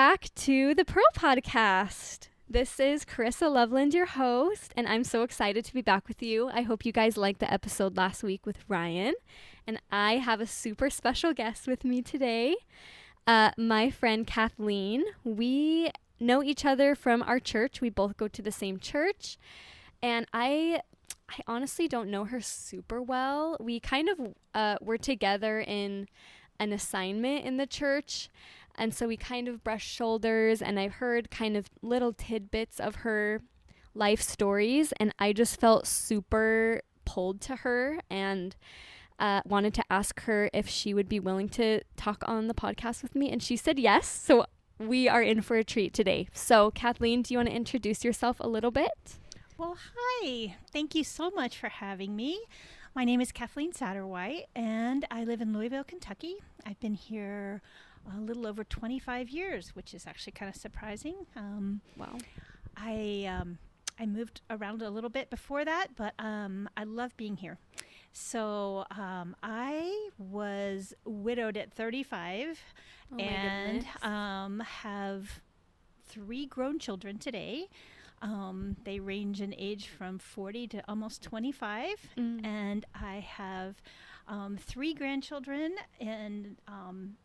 Back to the Pearl Podcast. This is Carissa Loveland, your host, and I'm so excited to be back with you. I hope you guys liked the episode last week with Ryan. And I have a super special guest with me today, uh, my friend Kathleen. We know each other from our church. We both go to the same church. And I I honestly don't know her super well. We kind of uh, were together in an assignment in the church. And so we kind of brushed shoulders, and I've heard kind of little tidbits of her life stories. And I just felt super pulled to her and uh, wanted to ask her if she would be willing to talk on the podcast with me. And she said yes. So we are in for a treat today. So, Kathleen, do you want to introduce yourself a little bit? Well, hi. Thank you so much for having me. My name is Kathleen Satterwhite, and I live in Louisville, Kentucky. I've been here a little over 25 years, which is actually kind of surprising. Um, Wow. I um, I moved around a little bit before that, but um, I love being here. So um, I was widowed at 35 Oh and um, have three grown children today. Um, they range in age from 40 to almost 25. Mm. And I have um, three grandchildren and um,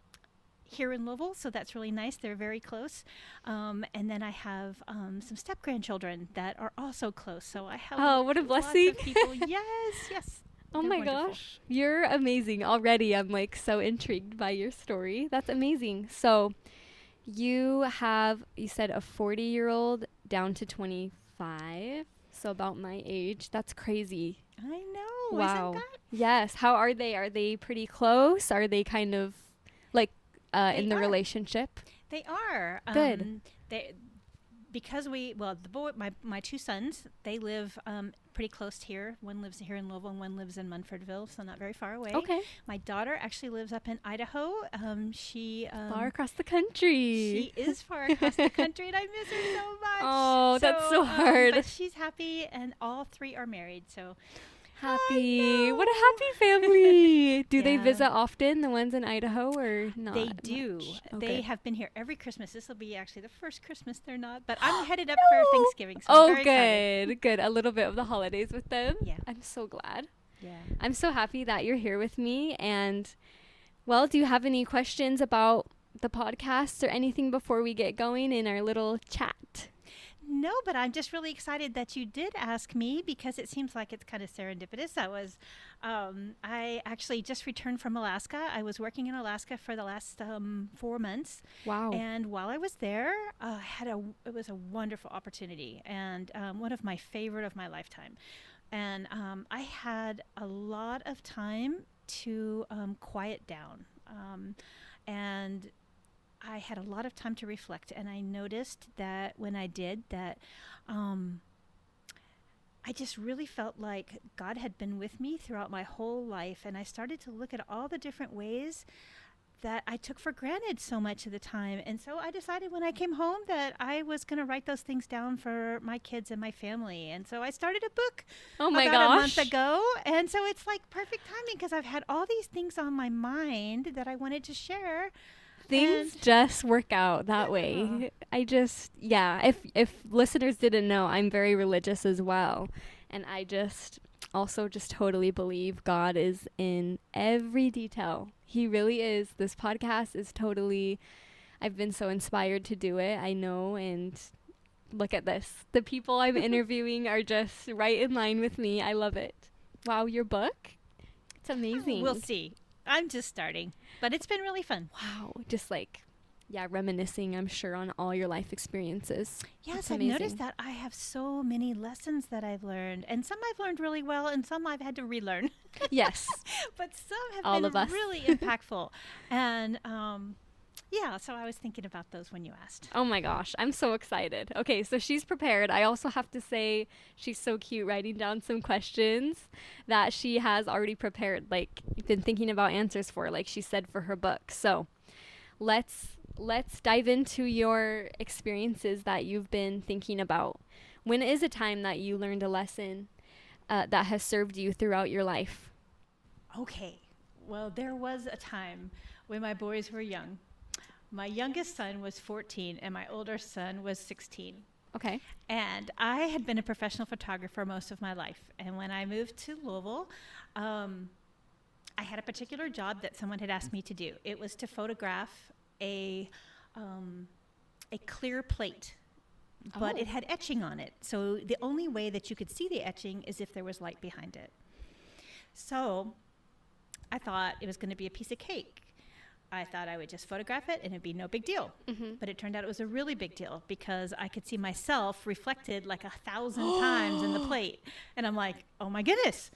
here in Louisville, so that's really nice. They're very close. Um, and then I have um, some step grandchildren that are also close. So I have Oh, what a blessing. people. yes, yes. Oh my wonderful. gosh. You're amazing already. I'm like so intrigued by your story. That's amazing. So, you have, you said a 40 year old down to 25. So, about my age. That's crazy. I know. Wow. Isn't that? Yes. How are they? Are they pretty close? Are they kind of uh, in the are. relationship? They are. Good. Um, they, because we, well, the boy, my, my two sons, they live um, pretty close here. One lives here in Louisville and one lives in Munfordville, so not very far away. Okay. My daughter actually lives up in Idaho. Um, she um, Far across the country. She is far across the country, and I miss her so much. Oh, that's so um, hard. but she's happy, and all three are married. So Happy. What a happy family. Do they visit often, the ones in Idaho, or not? they do. much? They have been here every Christmas. This will be actually the first Christmas they're not, but I'm headed up for Thanksgiving. So oh, good. Good. A little bit of the holidays with them. Yeah. I'm so glad. Yeah. I'm so happy that you're here with me. And, well, do you have any questions about the podcast or anything before we get going in our little chat? No, but I'm just really excited that you did ask me because it seems like it's kind of serendipitous. I was, um, I actually just returned from Alaska. I was working in Alaska for the last um, four months, Wow. and while I was there, uh, had a it was a wonderful opportunity and um, one of my favorite of my lifetime. And um, I had a lot of time to um, quiet down, um, and I had a lot of time to reflect. And I noticed that when I did that. Um, I just really felt like God had been with me throughout my whole life. And I started to look at all the different ways that I took for granted so much of the time. And so I decided when I came home that I was going to write those things down for my kids and my family. And so I started a book oh my about a month ago. And so it's like perfect timing because I've had all these things on my mind that I wanted to share. Things And- just work out that Yeah. way. I just yeah, if if listeners didn't know, I'm very religious as well. And I just also just totally believe God is in every detail. He really is. This podcast is totally I've been so inspired to do it. I know and look at this. The people I'm interviewing are just right in line with me. I love it. Wow, your book? It's amazing. We'll see. I'm just starting, but it's been really fun. Wow, just like yeah, reminiscing, I'm sure, on all your life experiences. Yes, I've noticed that I have so many lessons that I've learned, and some I've learned really well, and some I've had to relearn. Yes. but some have All been of us. really impactful. And um, yeah, so I was thinking about those when you asked. Oh my gosh, I'm so excited. Okay, so she's prepared. I also have to say she's so cute writing down some questions that she has already prepared, like been thinking about answers for, like she said for her book. So, let's let's dive into your experiences that you've been thinking about. When is a time that you learned a lesson uh, that has served you throughout your life? Okay, well, there was a time when my boys were young. My youngest son was 14 and my older son was 16. Okay. And I had been a professional photographer most of my life. And when I moved to Louisville, um, I had a particular job that someone had asked me to do. It was to photograph a um, a clear plate, but Oh. it had etching on it. So the only way that you could see the etching is if there was light behind it. So I thought it was going to be a piece of cake. I thought I would just photograph it and it'd be no big deal. Mhm. But it turned out it was a really big deal because I could see myself reflected like a thousand times in the plate. And I'm like, oh my goodness,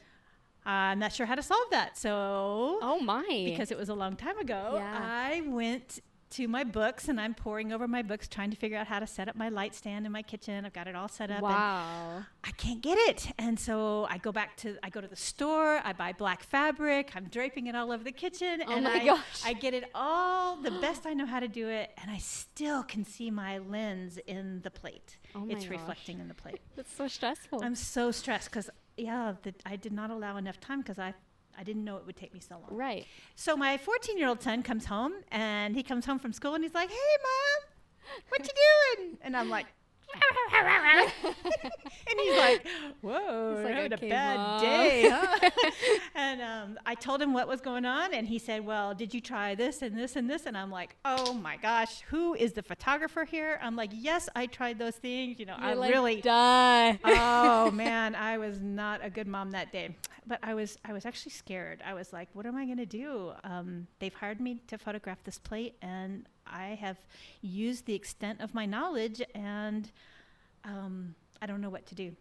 I'm not sure how to solve that. So, Oh my. because it was a long time ago, Yeah. I went to my books and I'm poring over my books trying to figure out how to set up my light stand in my kitchen. I've got it all set up. and wow. I can't get it. And so I go back to I go to the store, I buy black fabric, I'm draping it all over the kitchen Oh and my I, gosh. I get it all the best I know how to do it and I still can see my lens in the plate. Oh my it's gosh. reflecting in the plate. That's so stressful. I'm so stressed cuz yeah, the, I did not allow enough time cuz I I didn't know it would take me so long. right. So my 14-year-old son comes home and he comes home from school and he's like, "Hey mom, what you doing?" And I'm like and he's like, "Whoa, He's like, having a bad Mom." day." Huh? and um, I told him what was going on, and he said, "Well, did you try this and this and this?" And I'm like, "Oh my gosh, who is the photographer here?" I'm like, "Yes, I tried those things. You know, I You're like, really." die. oh man, I was not a good mom that day. But I was I was actually scared. I was like, what am I going to do? Um, they've hired me to photograph this plate, and I have used the extent of my knowledge, and um, I don't know what to do.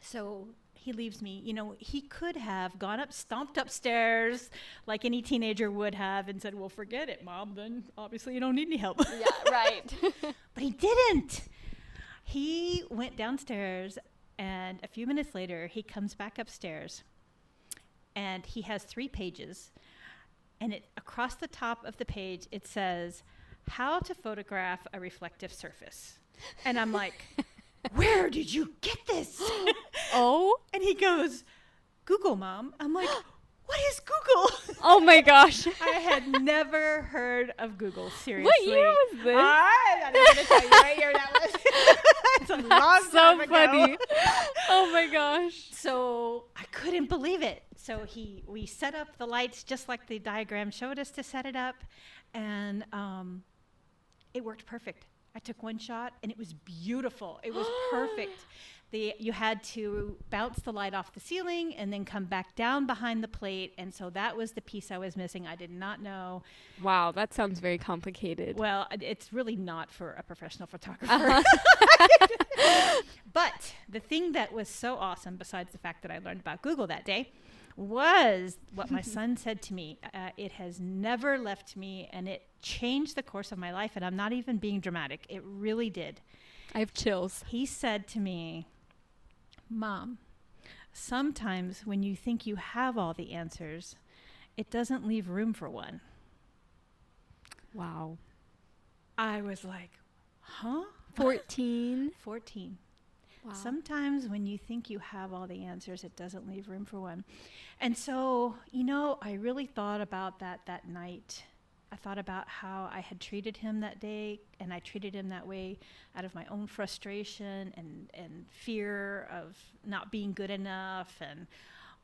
So he leaves me. You know, he could have gone up, stomped upstairs like any teenager would have, and said, "Well, forget it, mom. Then obviously you don't need any help." yeah, right. But he didn't. He went downstairs, and a few minutes later, he comes back upstairs, and he has three pages. And it, across the top of the page, it says, How to photograph a reflective surface. And I'm like, Where did you get this? oh. and he goes, Google, mom. I'm like, What is Google? Oh my gosh. I had never heard of Google. Seriously. What year was this? I, I'm not gonna tell you what year that was. it's a long so time ago. funny. oh my gosh. So I couldn't believe it. So he, we set up the lights just like the diagram showed us to set it up, and um, it worked perfect. I took one shot, and it was beautiful. It was perfect. The, you had to bounce the light off the ceiling and then come back down behind the plate, and so that was the piece I was missing. I did not know. Wow, that sounds very complicated. Well, it's really not for a professional photographer. Uh-huh. but the thing that was so awesome, besides the fact that I learned about Google that day, was what my son said to me. Uh, it has never left me, and it changed the course of my life. And I'm not even being dramatic, it really did. I have chills. He said to me, Mom, sometimes when you think you have all the answers, it doesn't leave room for one. Wow. I was like, huh? 14. 14. Wow. Sometimes when you think you have all the answers, it doesn't leave room for one. And so, you know, I really thought about that that night. I thought about how I had treated him that day, and I treated him that way out of my own frustration and, and fear of not being good enough and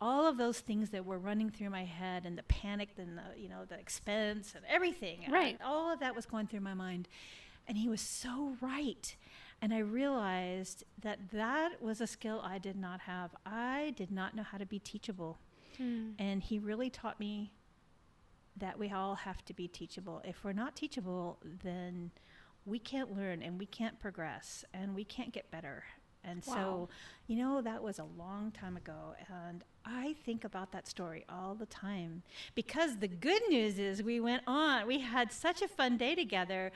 all of those things that were running through my head and the panic and the you know the expense and everything Right. I- all of that was going through my mind and he was so right and I realized that that was a skill I did not have. I did not know how to be teachable. Hmm. And he really taught me that we all have to be teachable. If we're not teachable, then we can't learn and we can't progress and we can't get better. And Wow. so, you know, that was a long time ago. And I think about that story all the time because the good news is we went on, we had such a fun day together.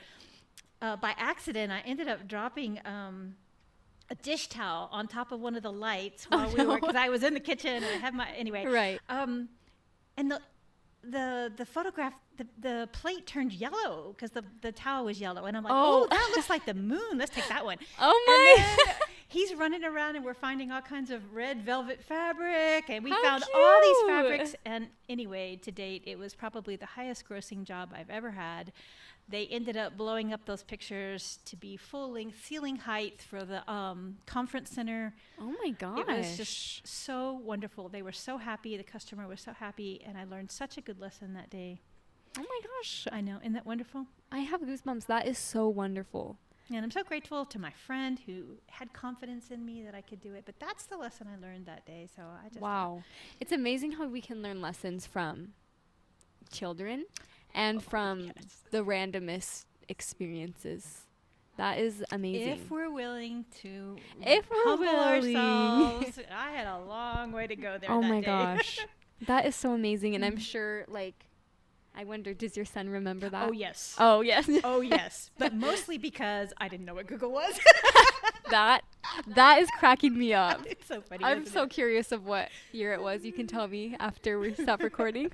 Uh, by accident, I ended up dropping. Um, a dish towel on top of one of the lights Oh, while we were because I was in the kitchen and I had my anyway. Right. Um, and the the the photograph the, the plate turned yellow because the the towel was yellow and I'm like, Oh. oh, that looks like the moon. Let's take that one. Oh my. he's running around and we're finding all kinds of red velvet fabric and we How found all these fabrics and anyway to date it was probably the highest grossing job I've ever had. they ended up blowing up those pictures to be full length ceiling height for the um, conference center. Oh my gosh. It was just so wonderful. They were so happy. The customer was so happy, and I learned such a good lesson that day. Oh my gosh. I know. Isn't that wonderful? I have goosebumps. That is so wonderful. And I'm so grateful to my friend who had confidence in me that I could do it. But that's the lesson I learned that day. So I just Wow. It's amazing how we can learn lessons from children and from yes. the randomest experiences. That is amazing. If we're willing to If we're humble willing. ourselves, I had a long way to go there. oh that my day. gosh. that is so amazing. And I'm Mhm. sure, like, I wonder, does your son remember that? Oh yes. Oh, yes. Oh yes, but mostly because I didn't know what Google was. that that is cracking me up. it's so funny. I'm so it? curious of what year it was. You can tell me after we stop recording.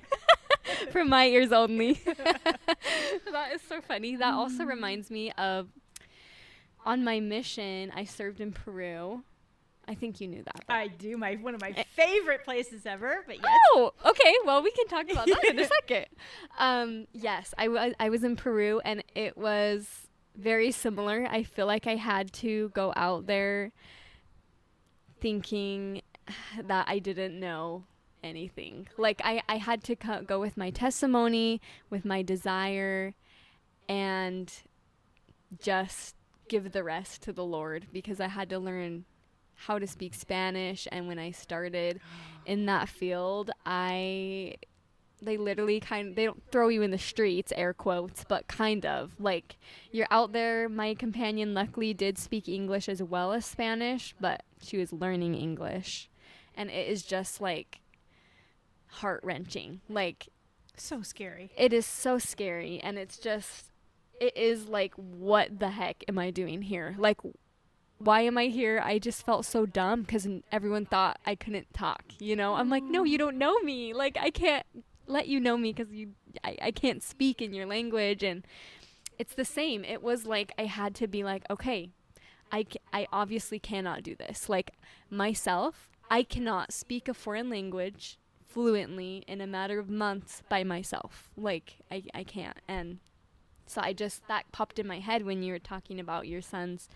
From my ears only. that is so funny. That also reminds me of on my mission, I served in Peru. I think you knew that. but- I do my one of my Eh. favorite places ever. But yes, Oh, okay. Well, we can talk about that in a second. Um, yes, I wa- I was in Peru and it was very similar. I feel like I had to go out there thinking that I didn't know anything. Like I, I had to co- go with my testimony, with my desire, and just give the rest to the Lord because I had to learn how to speak Spanish. And when I started in that field, I they literally kind of, they don't throw you in the streets air quotes but kind of like you're out there my companion luckily did speak english as well as spanish but she was learning english and it is just like heart wrenching like so scary. it is so scary and it's just it is like what the heck am i doing here like why am i here? I just felt so dumb because everyone thought i couldn't talk you know? I'm like no mm. you don't know me. Like i can't let you know me because you I, I can't speak in your language. And it's the same. It was like i had to be like okay I, I obviously cannot do this. Like myself i cannot speak a foreign language fluently in a matter of months by myself. Like I, I can't. And so I just that popped in my head when you were talking about your son's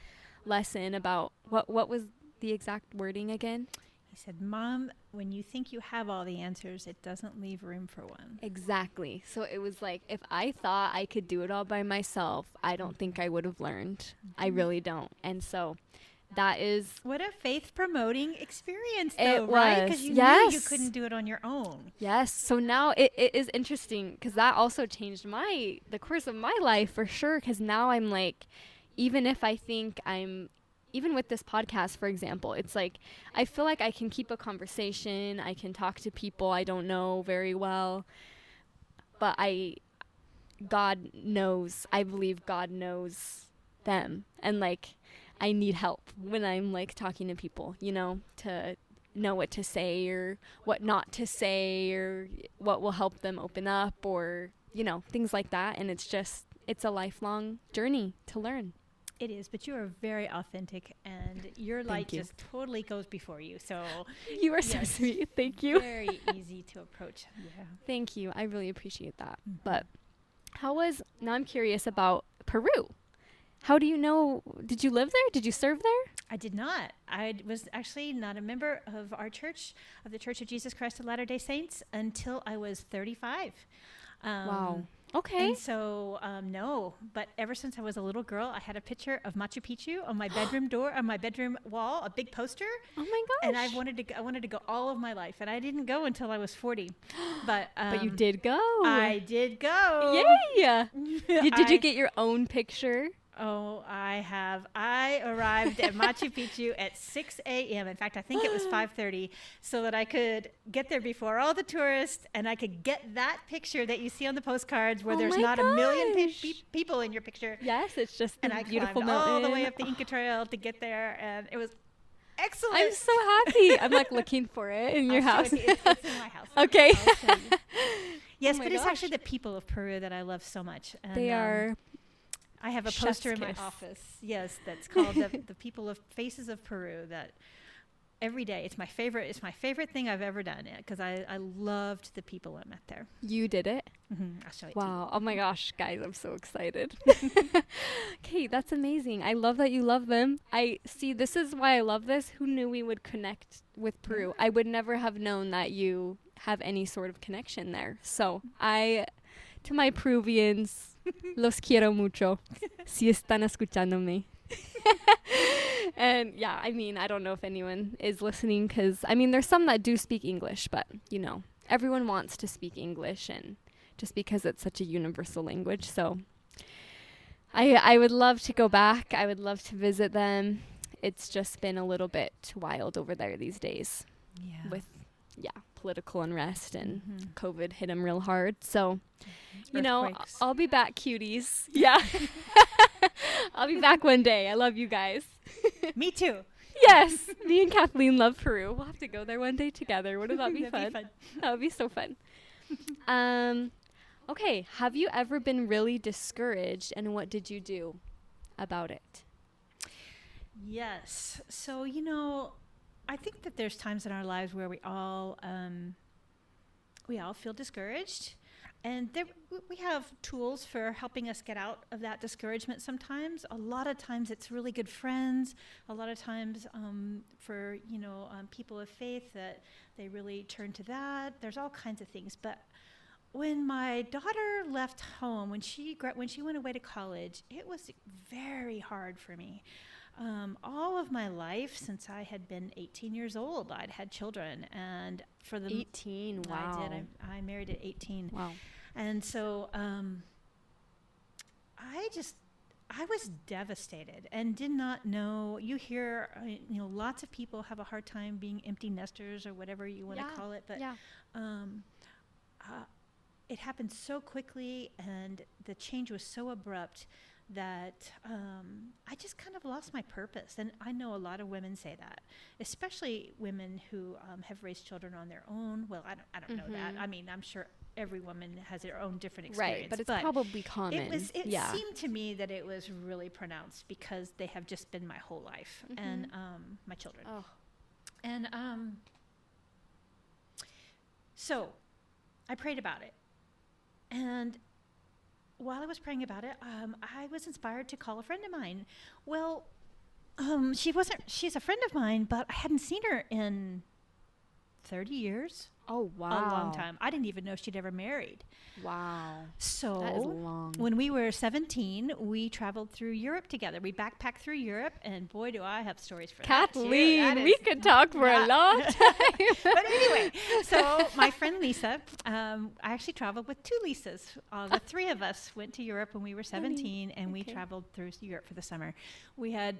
lesson about what what was the exact wording again? He said, "Mom, when you think you have all the answers, it doesn't leave room for one." Exactly. So it was like if I thought I could do it all by myself, I don't think I would have learned. I mm-hmm. really don't. And so that is What a faith promoting experience, though, right? Because you knew you couldn't do it on your own. Yes. So now it, it is interesting because that also changed my the course of my life for sure. Because now I'm like, even if I think I'm, even with this podcast, for example, it's like I feel like I can keep a conversation. I can talk to people I don't know very well, but I, God knows. I believe God knows them, and like I need help when I'm like talking to people. You know, to know what to say or what not to say or what will help them open up or you know things like that and it's just it's a lifelong journey to learn It is, but you are very authentic, and your light you. just totally goes before you. So you are so sweet thank you very easy to approach. Yeah. thank you i really appreciate that Mhm. but how was now i'm curious about peru how do you know did you live there did you serve there I did not. I was actually not a member of our church, of the Church of Jesus Christ of Latter day Saints, until I was 35. Um, wow okay. And so, um, no, but ever since I was a little girl, I had a picture of Machu Picchu on my bedroom door, on my bedroom wall, a big poster, oh my gosh and I wanted to, go, I wanted to go all of my life, and I didn't go until I was 40. But, um, but you did go. I did go. yay! Did, did you get your own picture Oh, I have. I arrived at Machu Picchu at 6 a.m. In fact, I think it was 5:30, so that I could get there before all the tourists, and I could get that picture that you see on the postcards, where Oh there's not a million pe- pe- people in your picture. yes it's just And I beautiful climbed mountain all the way up the Inca Trail to get there, and it was excellent. I'm so happy. I'm like looking for it in your house. it. It's, it's in my house. Okay. I'll show you. Yes, Oh but it's actually the people of Peru that I love so much. And, They um, are I have a Chef's poster in my office. Yes, that's called the, the people of Faces of Peru. That every day. It's my favorite. It's my favorite thing I've ever done It because I, I loved the people I met there. You did it? Mm-hmm. I'll show it Wow. Oh my gosh, guys, I'm so excited. okay, that's amazing. I love that you love them. I see this is why I love this. Who knew we would connect with Peru? I would never have known that you have any sort of connection there. So, I to my Peruvians, los quiero mucho. Si están escuchándome. and yeah, I mean, I don't know if anyone is listening because I mean, there's some that do speak English, but you know, everyone wants to speak English, and just because it's such a universal language, so I I would love to go back. I would love to visit them. It's just been a little bit wild over there these days Yeah. with yeah political unrest and Mhm. COVID hit him real hard. So you know. I'll be back, cuties. Yeah. I'll be back one day. I love you guys. Me too. Yes, me and Kathleen love Peru. We'll have to go there one day together. Wouldn't that be, That'd fun? That would be so fun. um, okay. Have you ever been really discouraged, and what did you do about it? Yes. So, you know, I think that there's times in our lives where we all um, we all feel discouraged. And there, we have tools for helping us get out of that discouragement sometimes. A lot of times it's really good friends. A lot of times um, for, you know, um, people of faith that they really turn to that. There's all kinds of things. But when my daughter left home, when she, when she went away to college, it was very hard for me. Um, all of my life, since I had been 18 years old, I'd had children, and for the 18. Wow. I did. I, I married at 18, wow. and so um, I just I was devastated and did not know. You hear, uh, you know, lots of people have a hard time being empty nesters or whatever you want to Yeah, call it, but yeah. um, uh, it happened so quickly and the change was so abrupt that um, I just kind of lost my purpose. And I know a lot of women say that, especially women who um, have raised children on their own. Well, I don't, I don't know that. Mhm. I mean, I'm sure every woman has their own different experience. Right, but it's probably common. it was. It yeah. seemed to me that it was really pronounced because they have just been my whole life and Mhm. um, my children. oh. And um, so I prayed about it. And while I was praying about it, um, I was inspired to call a friend of mine. Well, um, she wasn't, she's a friend of mine, but I hadn't seen her in 30 years. Oh wow. A long time. I didn't even know she'd ever married. Wow. So That is long. when we were 17, we traveled through Europe together. We backpacked through Europe, and boy, do I have stories for too. That Kathleen, we could talk for a long time. but anyway, so my friend Lisa, um, I actually traveled with two Lisas. Uh, the three of us went to Europe when we were 17, and we traveled through Europe for the summer. We had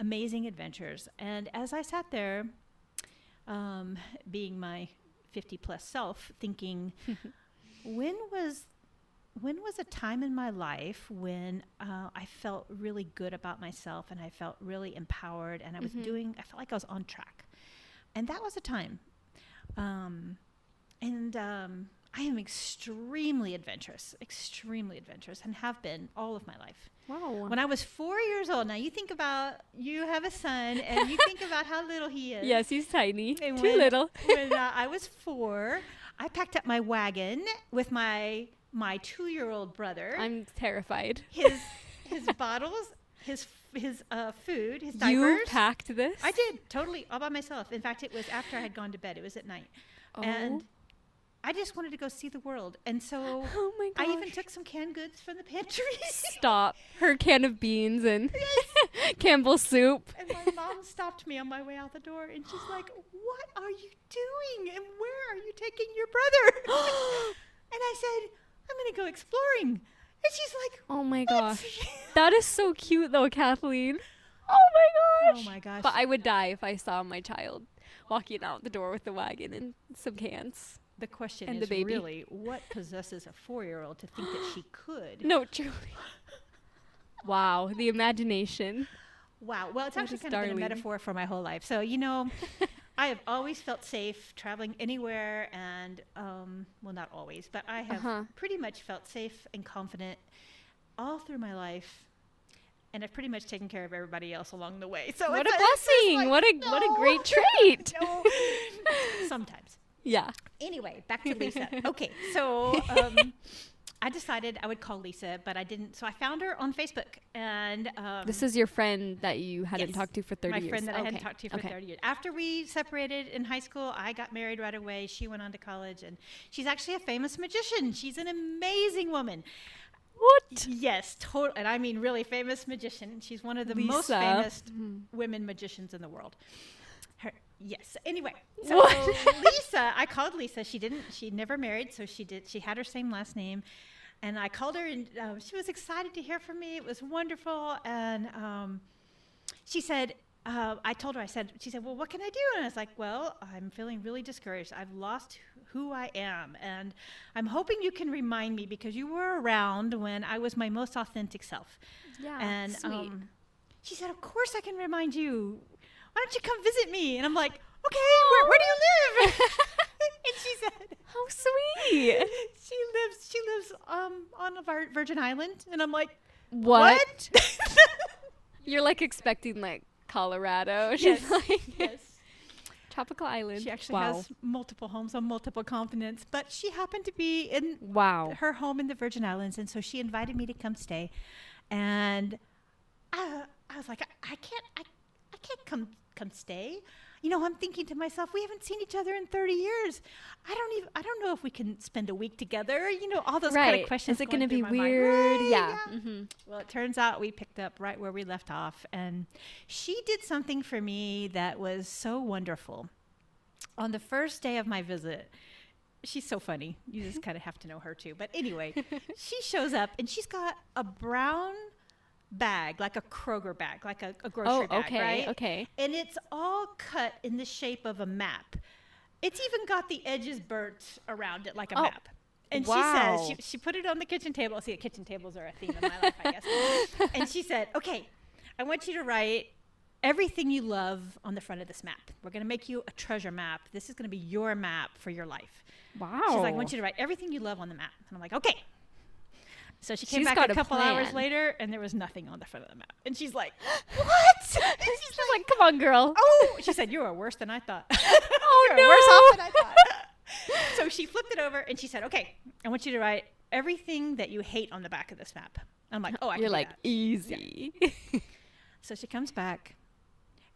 amazing adventures. And as I sat there, um, being my 50 plus self, thinking, when was when was a time in my life when uh, I felt really good about myself and I felt really empowered and I was Mhm. doing, I felt like I was on track. And that was a time. Um, and um, I am extremely adventurous, extremely adventurous, and have been all of my life. wow. When I was four years old, now you think about you have a son and you think about how little he is. yes, he's tiny. And Too when- little. when uh, I was four, I packed up my wagon with my my two year old brother, I'm terrified. his his bottles, his his uh, food, his diapers. You packed this? I did totally all by myself. In fact, it was after I had gone to bed. It was at night, Oh. and I just wanted to go see the world. And so oh my gosh. I even took some canned goods from the pantry. Stop. Her can of beans and Campbell's soup. And my mom stopped me on my way out the door, and she's like, "What are you doing? And where are you taking your brother?" and I said, "I'm going to go exploring." And she's like, Oh my "What?" gosh. That is so cute though, Kathleen. Oh my gosh. Oh my gosh. But I would die if I saw my child walking out the door with the wagon and some cans. The question and is the baby. really, what possesses a four-year-old to think that she could? No, truly. wow, the imagination. Wow. Well, it's That actually kind of been a metaphor for my whole life. So you know, I have always felt safe traveling anywhere, and um, well, not always, but I have Uh-huh. pretty much felt safe and confident all through my life. and I've pretty much taken care of everybody else along the way. So what a blessing! like, what a what a great trait. no. Sometimes. Yeah. Anyway, back to Lisa. Okay, so um, I decided I would call Lisa, but I didn't. So I found her on Facebook, and um, This is your friend that you hadn't Yes, talked to for 30 my years. My friend that I hadn't talked to for okay. 30 years. After we separated in high school, I got married right away. She went on to college, and she's actually a famous magician. She's an amazing woman. What? Yes, total, and I mean really famous magician. She's one of the most Lisa. famous Mhm. women magicians in the world. Her, yes. Anyway, so Lisa, I called Lisa. She didn't. She never married, so she did. She had her same last name, and I called her, and um, she was excited to hear from me. It was wonderful, and um, she said. Uh, I told her, I said, she said, well, what can I do? And I was like, well, I'm feeling really discouraged. I've lost who I am. And I'm hoping you can remind me because you were around when I was my most authentic self. Yeah. And sweet. um, she said, Of course I can remind you. Why don't you come visit me? And I'm like, Okay, where, where do you live? and she said, How sweet. She lives she lives um, on a Virgin Island. And I'm like, What? What? You're like expecting like Colorado. She's Yes, like yes. tropical island. She actually wow. has multiple homes on multiple continents, but she happened to be in Wow. her home in the Virgin Islands, and so she invited me to come stay. And I, I was like, I, I can't, I, I can't come come stay. You know, I'm thinking to myself, we haven't seen each other in 30 years. I don't even, I don't know if we can spend a week together. You know, all those kind of questions. Is it going to be weird? Right, yeah. hmm well, it turns out we picked up right where we left off, and she did something for me that was so wonderful. On the first day of my visit, she's so funny. You just kind of have to know her too. But anyway, she shows up and she's got a brown bag, like a Kroger bag, like a, a oh, grocery Oh, bag, okay. right? Okay. And it's all cut in the shape of a map. It's even got the edges burnt around it like a Oh, map. And wow. she says, she, she put it on the kitchen table. See, kitchen tables are a theme in my life, I guess. and she said, okay, I want you to write everything you love on the front of this map. We're going to make you a treasure map. This is going to be your map for your life. Wow. She's like, I want you to write everything you love on the map. And I'm like, okay. So she came She's back a a couple hours later, and there was nothing on the front of the map. And she's like, what? She's like, come on, girl. oh, she said, you are worse than I thought. Oh, are worse off no. than I thought. so she flipped it over and she said, okay, I want you to write everything that you hate on the back of this map. I'm like, oh, I can." You're like that. easy. So she comes back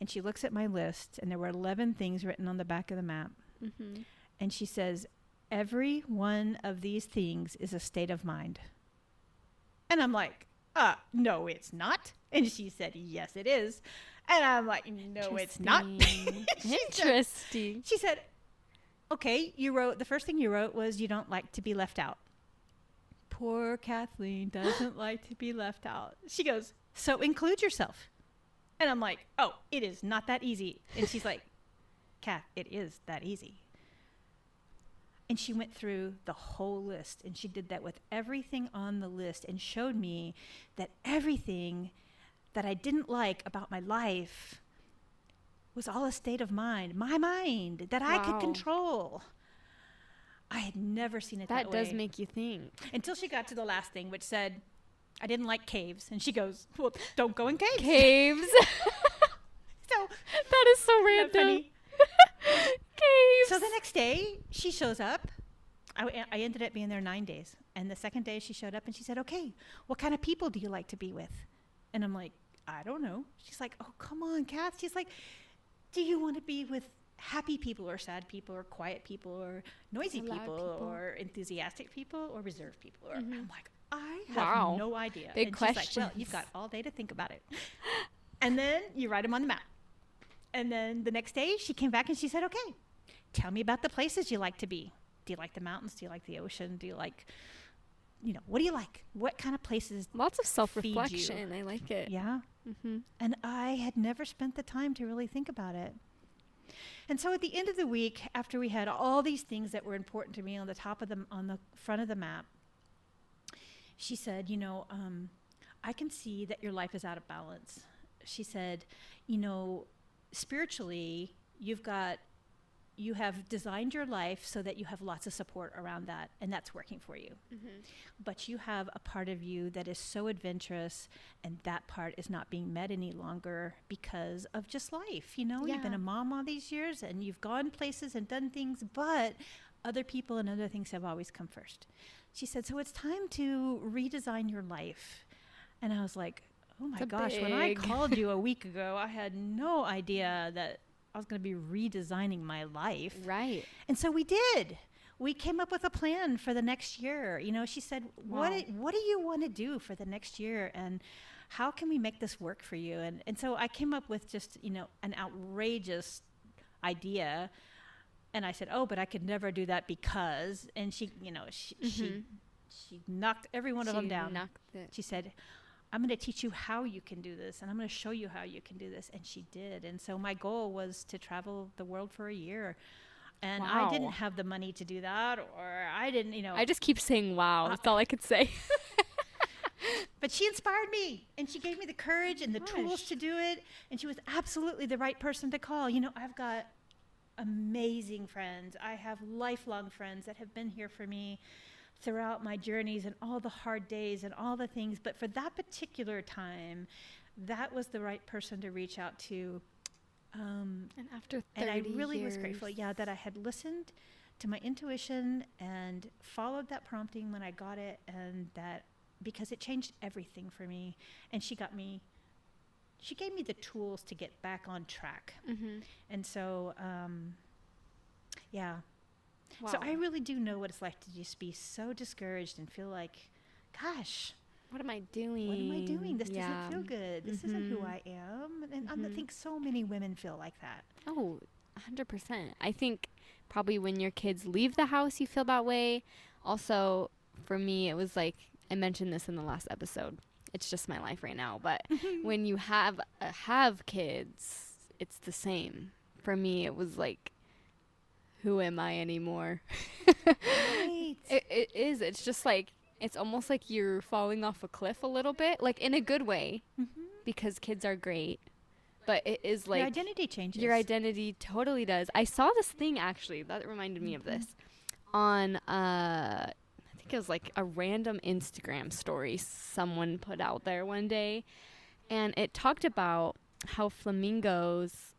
and she looks at my list, and there were 11 things written on the back of the map. hmm And she says, Every one of these things is a state of mind. And I'm like, uh, no, it's not. And she said, Yes, it is. And I'm like, No, it's not. Interesting. She said- Interesting. She said, Okay, you wrote, the first thing you wrote was you don't like to be left out. Poor Kathleen doesn't like to be left out. She goes, So include yourself. And I'm like, Oh, it is not that easy. And she's like, Kath, it is that easy. And she went through the whole list and she did that with everything on the list and showed me that everything that I didn't like about my life was all a state of mind, my mind that I could control. I had never seen it that, That does make you think. until she got to the last thing, which said, "I didn't like caves," and she goes, "Well, don't go in caves." Caves. So that is so random. funny? So the next day, she shows up. I ended up being there nine days. And the second day, she showed up and she said, Okay, what kind of people do you like to be with? And I'm like, I don't know. She's like, Oh, come on, Kath. She's like, Do you want to be with happy people or sad people or quiet people or noisy people, people. or enthusiastic people or reserved people? Or, Mhm. I'm like, I have Wow. no idea. Big and she's like, Well, you've got all day to think about it. and then you write them on the map. And then the next day, she came back and she said, Okay, tell me about the places you like to be. Do you like the mountains? Do you like the ocean? Do you like, you know, what do you like? What kind of places? Lots of self-reflection. I like it. Yeah. Mm-hmm. And I had never spent the time to really think about it. And so at the end of the week, after we had all these things that were important to me on the top of the, on the front of the map, she said, you know, um, I can see that your life is out of balance. She said, you know, spiritually, you've got you have designed your life so that you have lots of support around that and that's working for you. Mm-hmm. but you have a part of you that is so adventurous and that part is not being met any longer because of just life you know? You've been a mom all these years and you've gone places and done things but other people and other things have always come first. She said so it's time to redesign your life. And i was like oh my gosh when i called you a week ago i had no idea that i was going to be redesigning my life Right. and so we did. We came up with a plan for the next year. You know, she said, "What Wow. do- what do you want to do for the next year and how can we make this work for you?" And and so I came up with just, you know, an outrageous idea. And I said, "Oh, but I could never do that because." And she, you know, she she, Mhm. she knocked every one of them down. knocked it. She said, I'm going to teach you how you can do this, and I'm going to show you how you can do this. And she did. And so my goal was to travel the world for a year. And I didn't have the money to do that, or I didn't, you know. I just keep saying wow. Uh, That's all I could say. but she inspired me, and she gave me the courage and the tools to do it. And she was absolutely the right person to call. You know, I've got amazing friends. I have lifelong friends that have been here for me throughout my journeys and all the hard days and all the things. But for that particular time, that was the right person to reach out to. Um, and after 30 and I really was grateful, yeah, that I had listened to my intuition and followed that prompting when I got it, and that because it changed everything for me. And she got me, she gave me the tools to get back on track. Mhm. And so, um, yeah. Wow. So I really do know what it's like to just be so discouraged and feel like, gosh, what am I doing? what am I doing? This Yeah. doesn't feel good. This isn't who Mhm. I am. And, and I think so many women feel like that. Oh, 100%. I think probably when your kids leave the house, you feel that way. Also, for me, it was like I mentioned this in the last episode. It's just my life right now, but when you have uh, have kids, it's the same. For me, it was like who am I anymore? Right. It, it is. It's just like it's almost like you're falling off a cliff a little bit, like in a good way, Mhm. because kids are great. But it is like Your identity changes. your identity totally does. I saw this thing actually that reminded me of this on uh I think it was like a random Instagram story someone put out there one day and it talked about how flamingos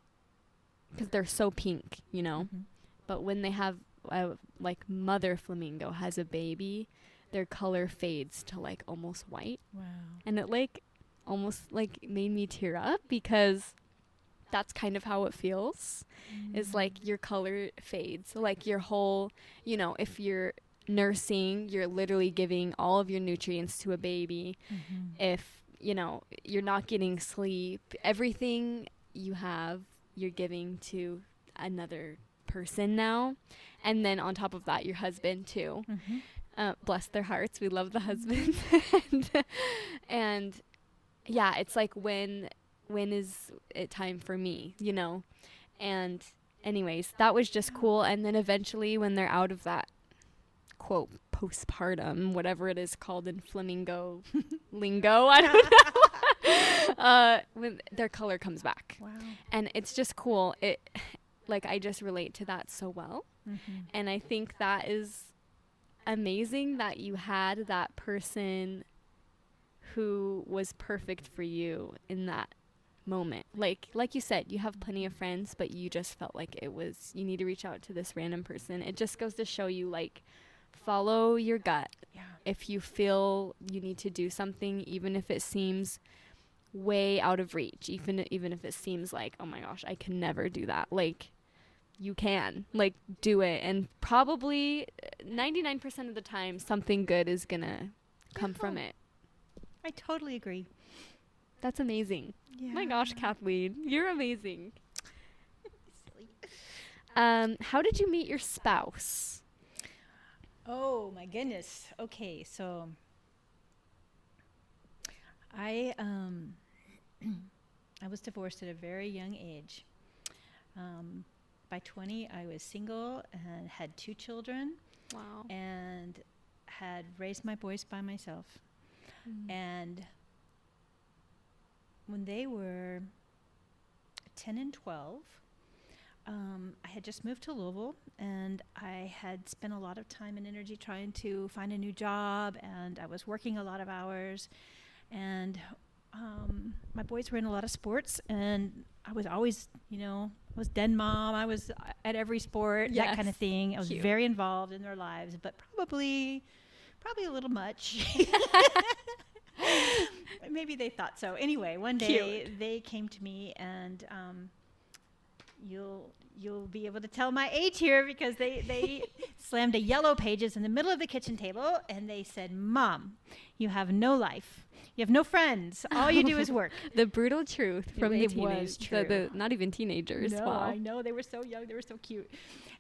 cuz they're so pink, you know, Mhm. But when they have uh, like mother flamingo has a baby, their color fades to like almost white. Wow. and it like almost like made me tear up because that's kind of how it feels. Is like your color fades. So like your whole you know if you're nursing you're literally giving all of your nutrients to a baby. Mhm. if you know you're not getting sleep everything you have you're giving to another person now and then on top of that your husband too Mhm. uh, bless their hearts. We love the husbands, and, and yeah, it's like when when is it time for me, you know? And anyways, that was just cool. And then eventually, when they're out of that quote postpartum, whatever it is called in flamingo lingo, I don't know. uh, when their color comes back, Wow. and it's just cool. It like I just relate to that so well. Mhm. And I think that is amazing that you had that person who was perfect for you in that moment. Like like you said, you have plenty of friends, but you just felt like it was you need to reach out to this random person. It just goes to show you like follow your gut. Yeah. If you feel you need to do something even if it seems way out of reach, even even if it seems like, "Oh my gosh, I can never do that." Like you can like do it and probably 99% of the time something good is gonna come from it I totally agree. that's amazing Yeah. my gosh kathleen you're amazing um how did you meet your spouse Oh my goodness. Okay, so I um I was divorced at a very young age. Um, by 20, I was single and had two children wow. and had raised my boys by myself. And when they were 10 and 12, um, I had just moved to Louisville, and I had spent a lot of time and energy trying to find a new job, and I was working a lot of hours, and um, my boys were in a lot of sports, and I was always, you know, I was den mom. I was uh, at every sport, that kind of thing. I was Cute. very involved in their lives, but probably, probably a little much. Maybe they thought so. Anyway, one day Cute. they came to me and um, you'll you'll be able to tell my age here because they they slammed a yellow pages in the middle of the kitchen table and they said, "Mom, you have no life. You have no friends. All you do is work." The brutal truth from the It was teenage, the, the not even teenagers. No, wow. I know they were so young. They were so cute.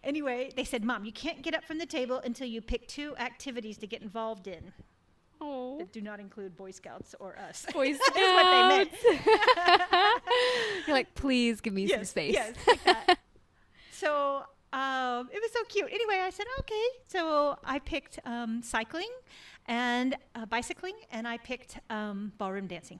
Anyway, they said, "Mom, you can't get up from the table until you pick two activities to get involved in Oh, that do not include Boy Scouts or us." Boy That's what they meant. Scouts. You're like, please give me some space. yes, like so um, it was so cute. Anyway, I said, okay. So I picked um, cycling and uh, bicycling, and I picked um, ballroom dancing.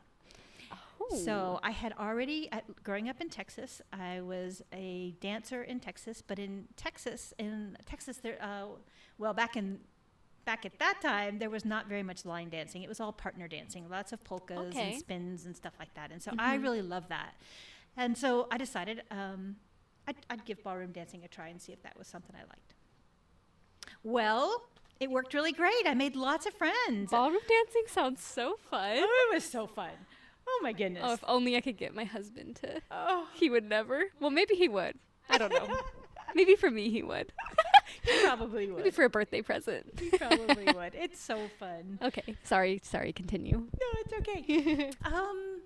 So I had already, growing up in Texas, I was a dancer in Texas. But in Texas, in Texas, there, uh, well, back in back at that time, there was not very much line dancing. It was all partner dancing, lots of polkas Okay. and spins and stuff like that. And so I Mhm. really loved that. And so I decided um, I'd, I'd give ballroom dancing a try and see if that was something I liked. Well, it worked really great. I made lots of friends. Ballroom dancing sounds so fun. Oh, it was so fun. Oh my goodness. Oh, if only I could get my husband to. Oh. He would never. Well, maybe he would. I don't know. maybe for me he would. He probably would. Maybe for a birthday present. He probably would. It's so fun. Okay. Sorry. Sorry. Continue. No, it's okay. um,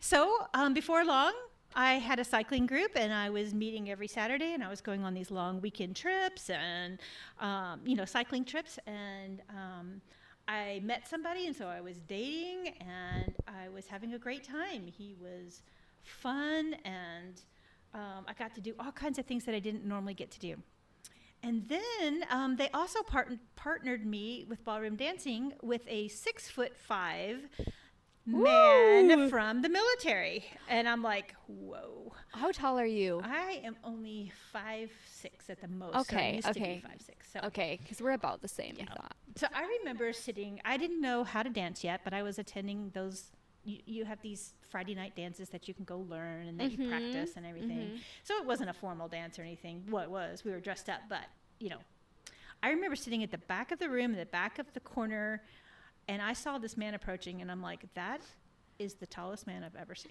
so um, before long, I had a cycling group, and I was meeting every Saturday, and I was going on these long weekend trips and um, you know cycling trips, and um, I met somebody, and so I was dating, and I was having a great time. He was fun, and um, I got to do all kinds of things that I didn't normally get to do. And then um, they also part- partnered me with ballroom dancing with a six foot five man Woo! from the military. And I'm like, whoa. How tall are you? I am only five six at the most. so Okay, be okay. five six. So. Okay, because we're about the same. Yeah. I thought. so I remember sitting. I didn't know how to dance yet, but I was attending those. You, you have these Friday night dances that you can go learn and that you Mhm, practice and everything. mhm. So it wasn't a formal dance or anything. Well, it was. We were dressed up, but you know, I remember sitting at the back of the room, in the back of the corner, and I saw this man approaching, and I'm like, that is the tallest man I've ever seen.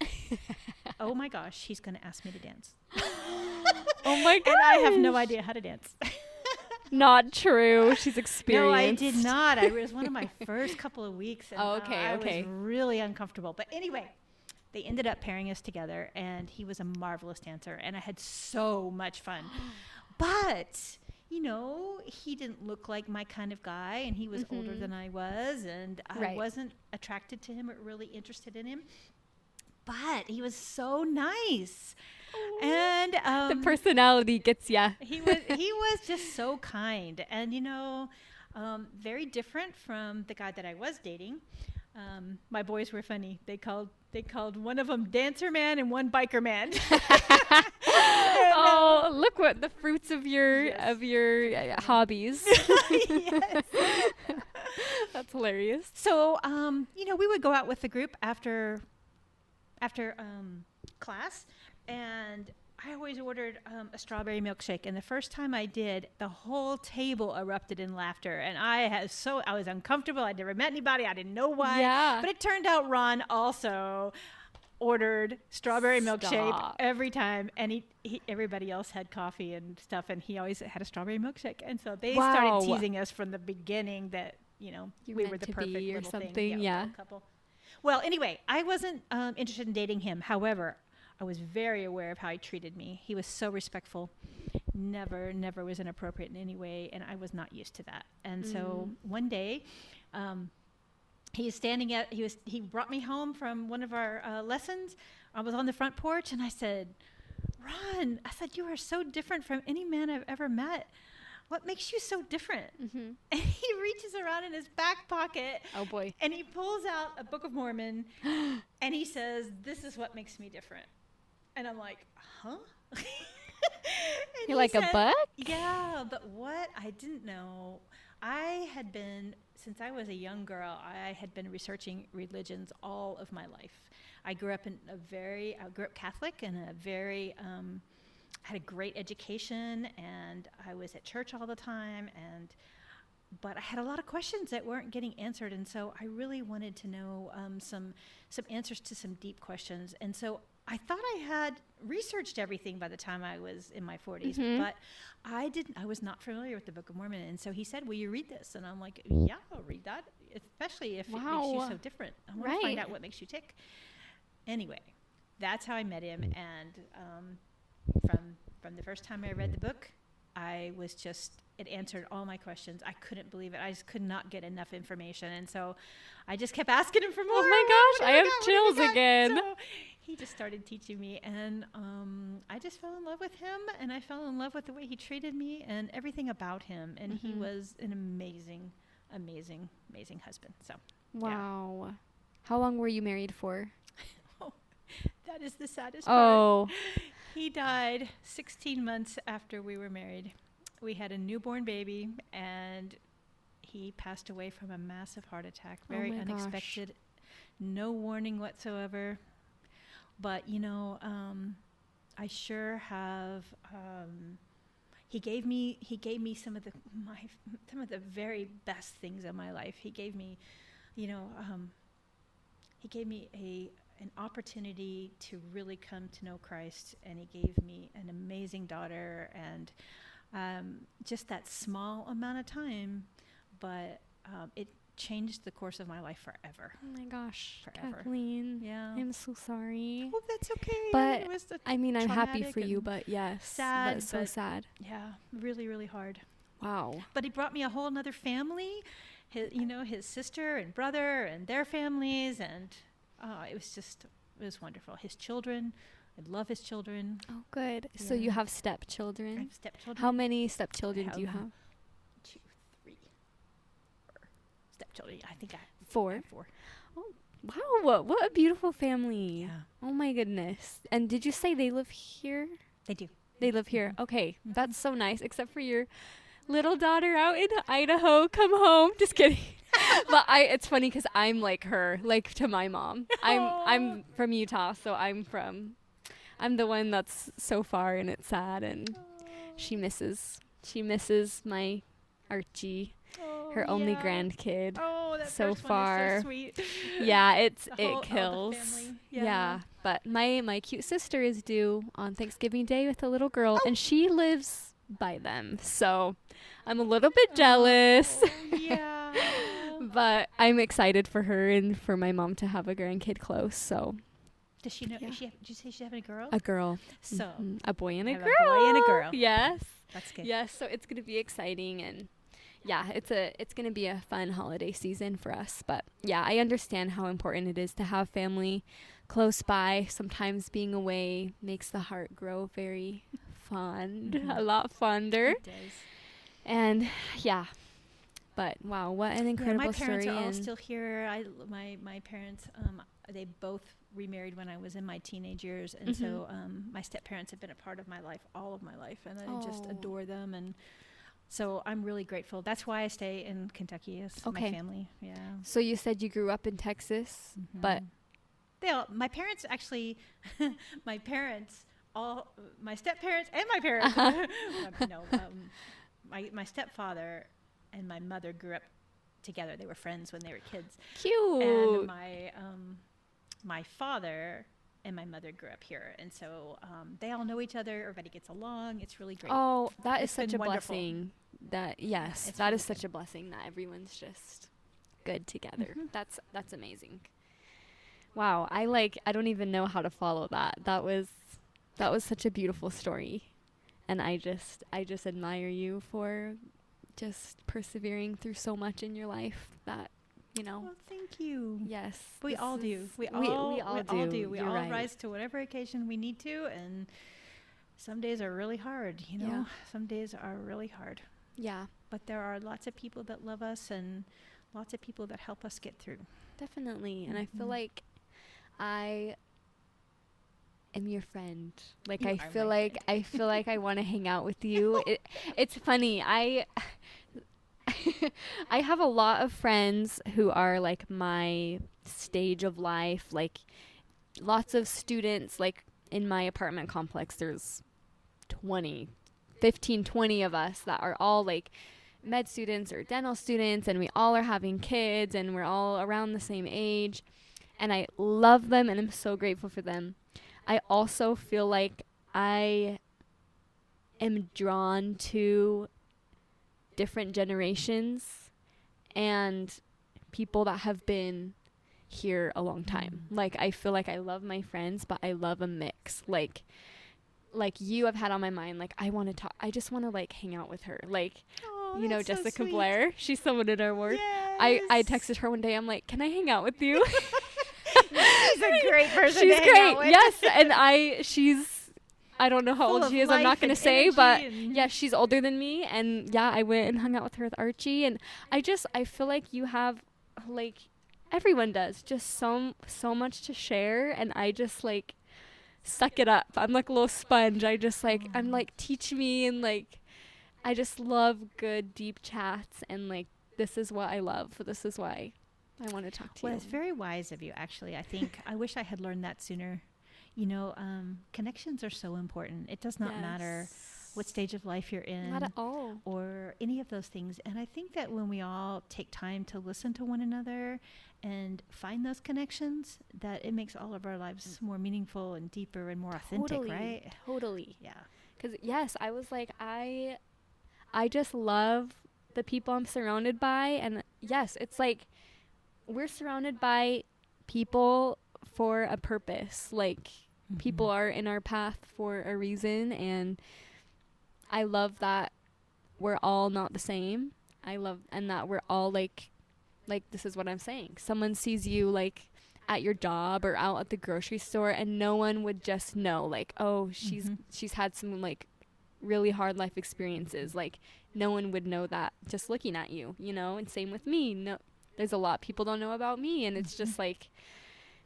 oh my gosh, he's going to ask me to dance. Oh my god. And I have no idea how to dance. Not true. She's experienced. No, I did not. I, it was one of my first couple of weeks. And, Oh, uh, okay, I okay. was really uncomfortable. But anyway, they ended up pairing us together, and he was a marvelous dancer, and I had so much fun. but you know, he didn't look like my kind of guy, and he was older Mhm. than I was, and I Right. wasn't attracted to him or really interested in him. But he was so nice, and um, the personality gets ya. he was he was just so kind and you know um, very different from the guy that i was dating um, my boys were funny they called they called one of them dancer man and one biker man oh, look what the fruits of your Yes. of your uh, hobbies. Yes. That's hilarious. so um, you know we would go out with the group after after um, class and I always ordered um, a strawberry milkshake, and the first time I did, the whole table erupted in laughter, and I had so I was uncomfortable. I'd never met anybody. I didn't know why. Yeah. But it turned out Ron also ordered strawberry milkshake every time, and he, he everybody else had coffee and stuff, and he always had a strawberry milkshake. And so they Wow. started teasing us from the beginning that you know You we were the perfect be or little thing. something, yeah. couple. Well, anyway, I wasn't um, interested in dating him. However, I was very aware of how he treated me. He was so respectful. Never, never was inappropriate in any way, and I was not used to that. And so Mm. one day, um, he was standing at he was he brought me home from one of our uh, lessons. I was on the front porch, and I said, "Ron," I said, "you are so different from any man I've ever met. What makes you so different?" Mm-hmm. And he reaches around in his back pocket Oh boy. and he pulls out a Book of Mormon and he says, This is what makes me different. And I'm like, Huh? You're like a book? Yeah, but what I didn't know, I had been since I was a young girl. I had been researching religions all of my life. I grew up in a very, I grew up Catholic and a very, um, had a great education, and I was at church all the time, and but I had a lot of questions that weren't getting answered, and so I really wanted to know um, some some answers to some deep questions, and so I thought I had researched everything by the time I was in my 40s, Mhm. but I didn't. I was not familiar with the Book of Mormon, and so he said, "Will you read this?" And I'm like, "Yeah, I'll read that, especially if it makes you so different. I want to find out what makes you tick." Anyway, that's how I met him, and um, from from the first time I read the book, I was just it answered all my questions. I couldn't believe it. I just could not get enough information, and so I just kept asking him for more. Oh my gosh, do I have got? What do we chills again. So he just started teaching me, and um, I just fell in love with him, and I fell in love with the way he treated me and everything about him. And he Mhm. was an amazing, amazing, amazing husband. So Wow. How long were you married for? oh, that is the saddest part. Oh, He died 16 months after we were married. We had a newborn baby, and he passed away from a massive heart attack. Oh Very gosh. unexpected, no warning whatsoever. But you know, um, I sure have. Um, he gave me he gave me some of the my some of the very best things in my life. He gave me, you know, um, he gave me a an opportunity to really come to know Christ, and He gave me an amazing daughter, and um, just that small amount of time, but um, it changed the course of my life forever. oh my gosh, Forever. Kathleen. Yeah. I'm so sorry. well, that's okay. But it was I mean, I'm happy for you, but yes, sad, that's so but- sad. yeah, really, really hard. Wow. But he brought me a whole other family, his, you know, his sister and brother and their families, and uh, it was just it was wonderful. His children, I love his children. Oh, good. So you Yeah. have I stepchildren. have stepchildren. How many stepchildren do you have have? two, three, four stepchildren. I think I I Four. have four. Wow, what, what a beautiful family. Yeah, Oh my goodness. And did you say they live here? they do. They live here. Mhm. Okay, Mhm. that's so nice. Except for your little daughter out in Idaho. Come home. Just kidding. but I, it's funny because I'm like her, like to my mom. I'm I'm from Utah, so I'm from. I'm the one that's so far, and it's sad, and she misses. She misses my Archie, her only yeah. grandkid. Oh, that so first one is far. so sweet. Yeah, it's The whole- all it the kills. family. Yeah. Yeah. but my my cute sister is due on Thanksgiving Day with a little girl, Oh. and she lives by them. So I'm a little bit jealous, Oh, yeah. but I'm excited for her and for my mom to have a grandkid close. So Does she know? Yeah. She, did you say she having a girl? a girl, so Mhm. a boy and a have a boy and a girl. Yes, that's good. yes. So it's gonna be exciting and. Yeah, it's a it's gonna be a fun holiday season for us. But yeah, I understand how important it is to have family close by. Sometimes being away makes the heart grow very fond, Mhm. a lot fonder. It does. And yeah, but wow, what an incredible yeah, my parents are all still here. I my my parents um they both remarried when I was in my teenage years, and so Mhm. um my step parents have been a part of my life all of my life, and I just Oh. adore them and. So I'm really grateful. That's why I stay in Kentucky as Okay. my family. Yeah. so you said you grew up in Texas, but Mhm. they all, my parents actually, my parents, all my step parents and my parents. Uh-huh. no, um, my my stepfather and my mother grew up together. They were friends when they were kids, cute. and my um, my father and my mother grew up here, and so um, they all know each other. Everybody gets along. It's really great. oh, that is It's such a wonderful. blessing. That yes, it's that really is such good. a blessing that everyone's just good together. Mhm. That's that's amazing. Wow, I like I don't even know how to follow that. That was that was such a beautiful story. And I just I just admire you for just persevering through so much in your life that you know Well, thank you. yes We all do. We, we, all, we all we do all do. We You're all right. rise to whatever occasion we need to, and some days are really hard. You know, Yeah. some days are really hard. yeah But there are lots of people that love us, and lots of people that help us get through. definitely and i feel Mhm. like i am your friend. Like You I are feel like I feel like I want to hang out with you. It, it's funny. I I have a lot of friends who are like my stage of life, like lots of students like in my apartment complex there's 20 15 20 of us that are all like med students or dental students and we all are having kids and we're all around the same age and I love them and I'm so grateful for them. I also feel like I am drawn to different generations and people that have been here a long time. Mm. Like I feel like I love my friends, but I love a mix. Like like you have had on my mind like I want to talk I just want to like hang out with her. Like Oh, you know that's so Jessica. Blair, she's someone in our ward. I I texted her one day. I'm like, "Can I hang out with you?" She's a great person. she's great. Yes, and I she's I don't know how Full old she is. I'm not going to say, but and- yeah, she's older than me and yeah, I went and hung out with her with Archie and I just I feel like you have like everyone does just so so much to share and I just like suck it up. I'm like a little sponge. I just like I'm like teach me and like I just love good deep chats and like this is what I love. This is why I want to talk to Well, you. Well, it's very wise of you, actually. I think I wish I had learned that sooner. You know, um, connections are so important. It does not matter what stage of life you're in. Not at all. or any of those things. And I think that when we all take time to listen to one another and find those connections, that it makes all of our lives more meaningful and deeper and more authentic, totally, right? Totally. Yeah. Cuz yes, I was like I I just love the people I'm surrounded by and yes, it's like we're surrounded by people for a purpose. Like people Mhm. are in our path for a reason and I love that we're all not the same. I love and that we're all like like this is what I'm saying. Someone sees you like at your job or out at the grocery store and no one would just know like oh she's Mhm. she's had some like really hard life experiences like no one would know that just looking at you you know and same with me no there's a lot people don't know about me and it's just like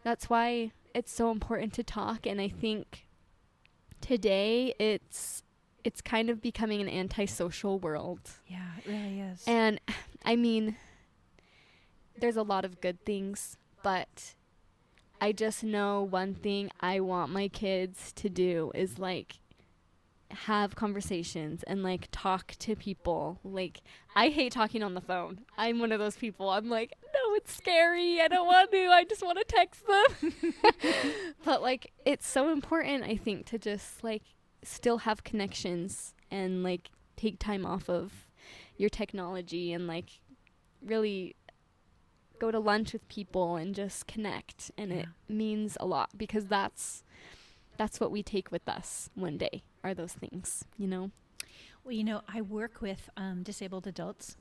that's why it's so important to talk and i think today it's it's kind of becoming an antisocial world Yeah, it really is. and I mean, there's a lot of good things, but I just know one thing I want my kids to do is like have conversations and like talk to people. Like, I hate talking on the phone. I'm one of those people. I'm like, no, it's scary. I don't want to. I just want to text them. but like, it's so important, I think, to just like still have connections and like take time off of your technology and like really go to lunch with people and just connect and it means a lot because that's that's what we take with us one day are those things you know well, you know, I work with um, disabled adults.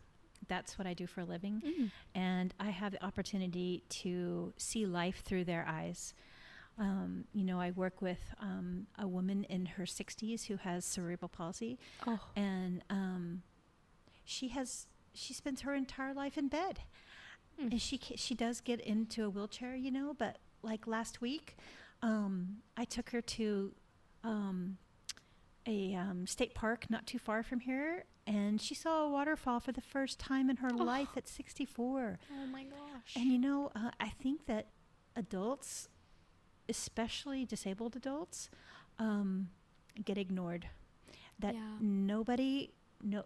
That's what I do for a living. and I have the opportunity to see life through their eyes. Um, you know, I work with um, a woman in her 60s who has cerebral palsy, oh and um, she has she spends her entire life in bed, Mm. and she she does get into a wheelchair, you know. But like last week, um, I took her to um, a um, state park not too far from here, and she saw a waterfall for the first time in her life at 64. oh my gosh And you know, uh, I think that adults, especially disabled adults, um, get ignored. That Yeah. nobody, no,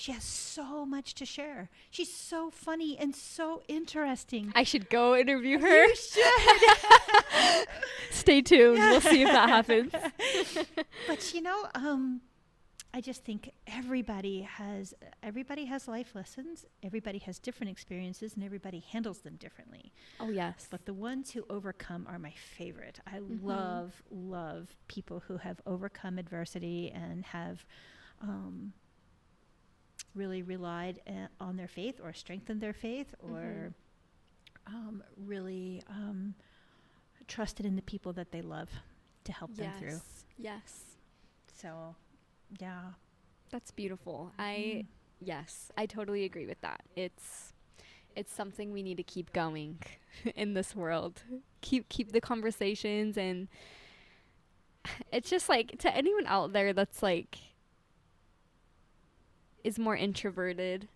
she has so much to share. She's so funny and so interesting. i should go interview her You should. stay tuned we'll see if that happens but you know, um, I just think everybody has everybody has life lessons. Everybody has different experiences, and everybody handles them differently. oh yes But the ones who overcome are my favorite. I Mhm. love, love people who have overcome adversity and have um, really relied uh, on their faith or strengthened their faith or um, really um, trusted in the people that they love to help them through. yes yes So, yeah. that's beautiful i Mm. Yes, I totally agree with that. It's it's something we need to keep going in this world. Keep keep the conversations and it's just like to anyone out there that's like is more introverted.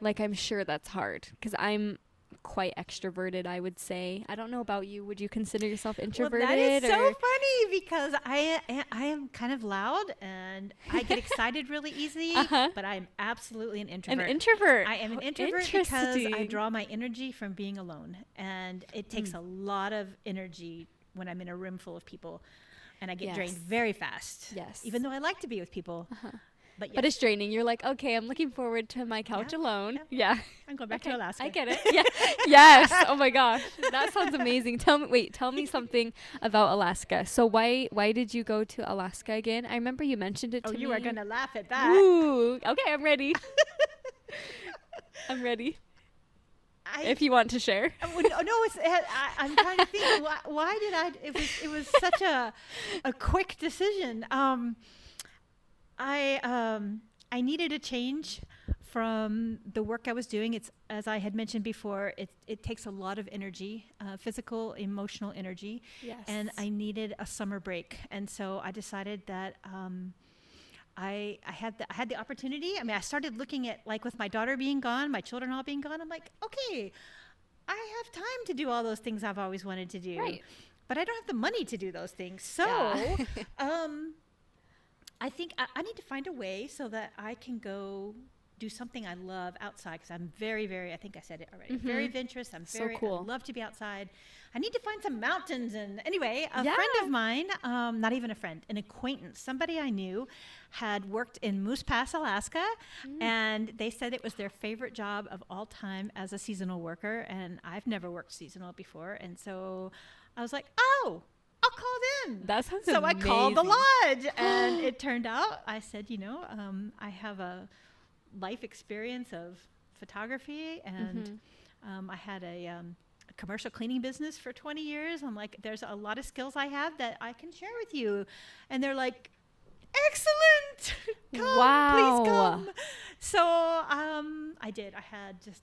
Like I'm sure that's hard because I'm quite extroverted. I would say. I don't know about you. Would you consider yourself introverted? Well, that is so funny because I I am kind of loud and I get excited really easily, Uh-huh. but I'm absolutely an introvert. an introvert. I am an Oh, introvert because I draw my energy from being alone, and it takes Mm. a lot of energy when I'm in a room full of people, and I get drained very fast. Yes. even though I like to be with people, Uh-huh. But, But it's draining. You're like, okay, I'm looking forward to my couch Yeah, alone. yeah. Yeah. I'm going back Okay, to Alaska. I get it. Yeah. yes. Oh my gosh. That sounds amazing. Tell me wait, tell me something about Alaska. So why why did you go to Alaska again? I remember you mentioned it Oh, to me. you are gonna laugh at that. Ooh. Okay, I'm ready. I'm ready. I, If you want to share. Well, no, no, it's, I, I'm trying to think. Why, why did I? It was it was such a a quick decision. Um, I um I needed a change from the work I was doing. It's as I had mentioned before. It it takes a lot of energy, uh, physical, emotional energy, Yes. and I needed a summer break. And so I decided that. Um, I, I had the, I had the opportunity. I mean, I started looking at like with my daughter being gone, my children all being gone. I'm like, okay, I have time to do all those things I've always wanted to do, Right. but I don't have the money to do those things. So, Yeah. um, I think I, I need to find a way so that I can go do something I love outside because I'm very, very. I think I said it already. Very Mhm. adventurous. I'm So very. cool. I love to be outside. I need to find some mountains and anyway, a Yeah. friend of mine, um, not even a friend, an acquaintance, somebody I knew, had worked in Moose Pass, Alaska, Mm. and they said it was their favorite job of all time as a seasonal worker. And I've never worked seasonal before, and so I was like, oh, I'll call them. That sounds So I called the lodge, and it turned out I said, you know, um, I have a life experience of photography, and Mhm. um, I had a, um, a commercial cleaning business for 20 years. I'm like, there's a lot of skills I have that I can share with you, and they're like. Excellent! come, Wow. please come. So um, I did. I had just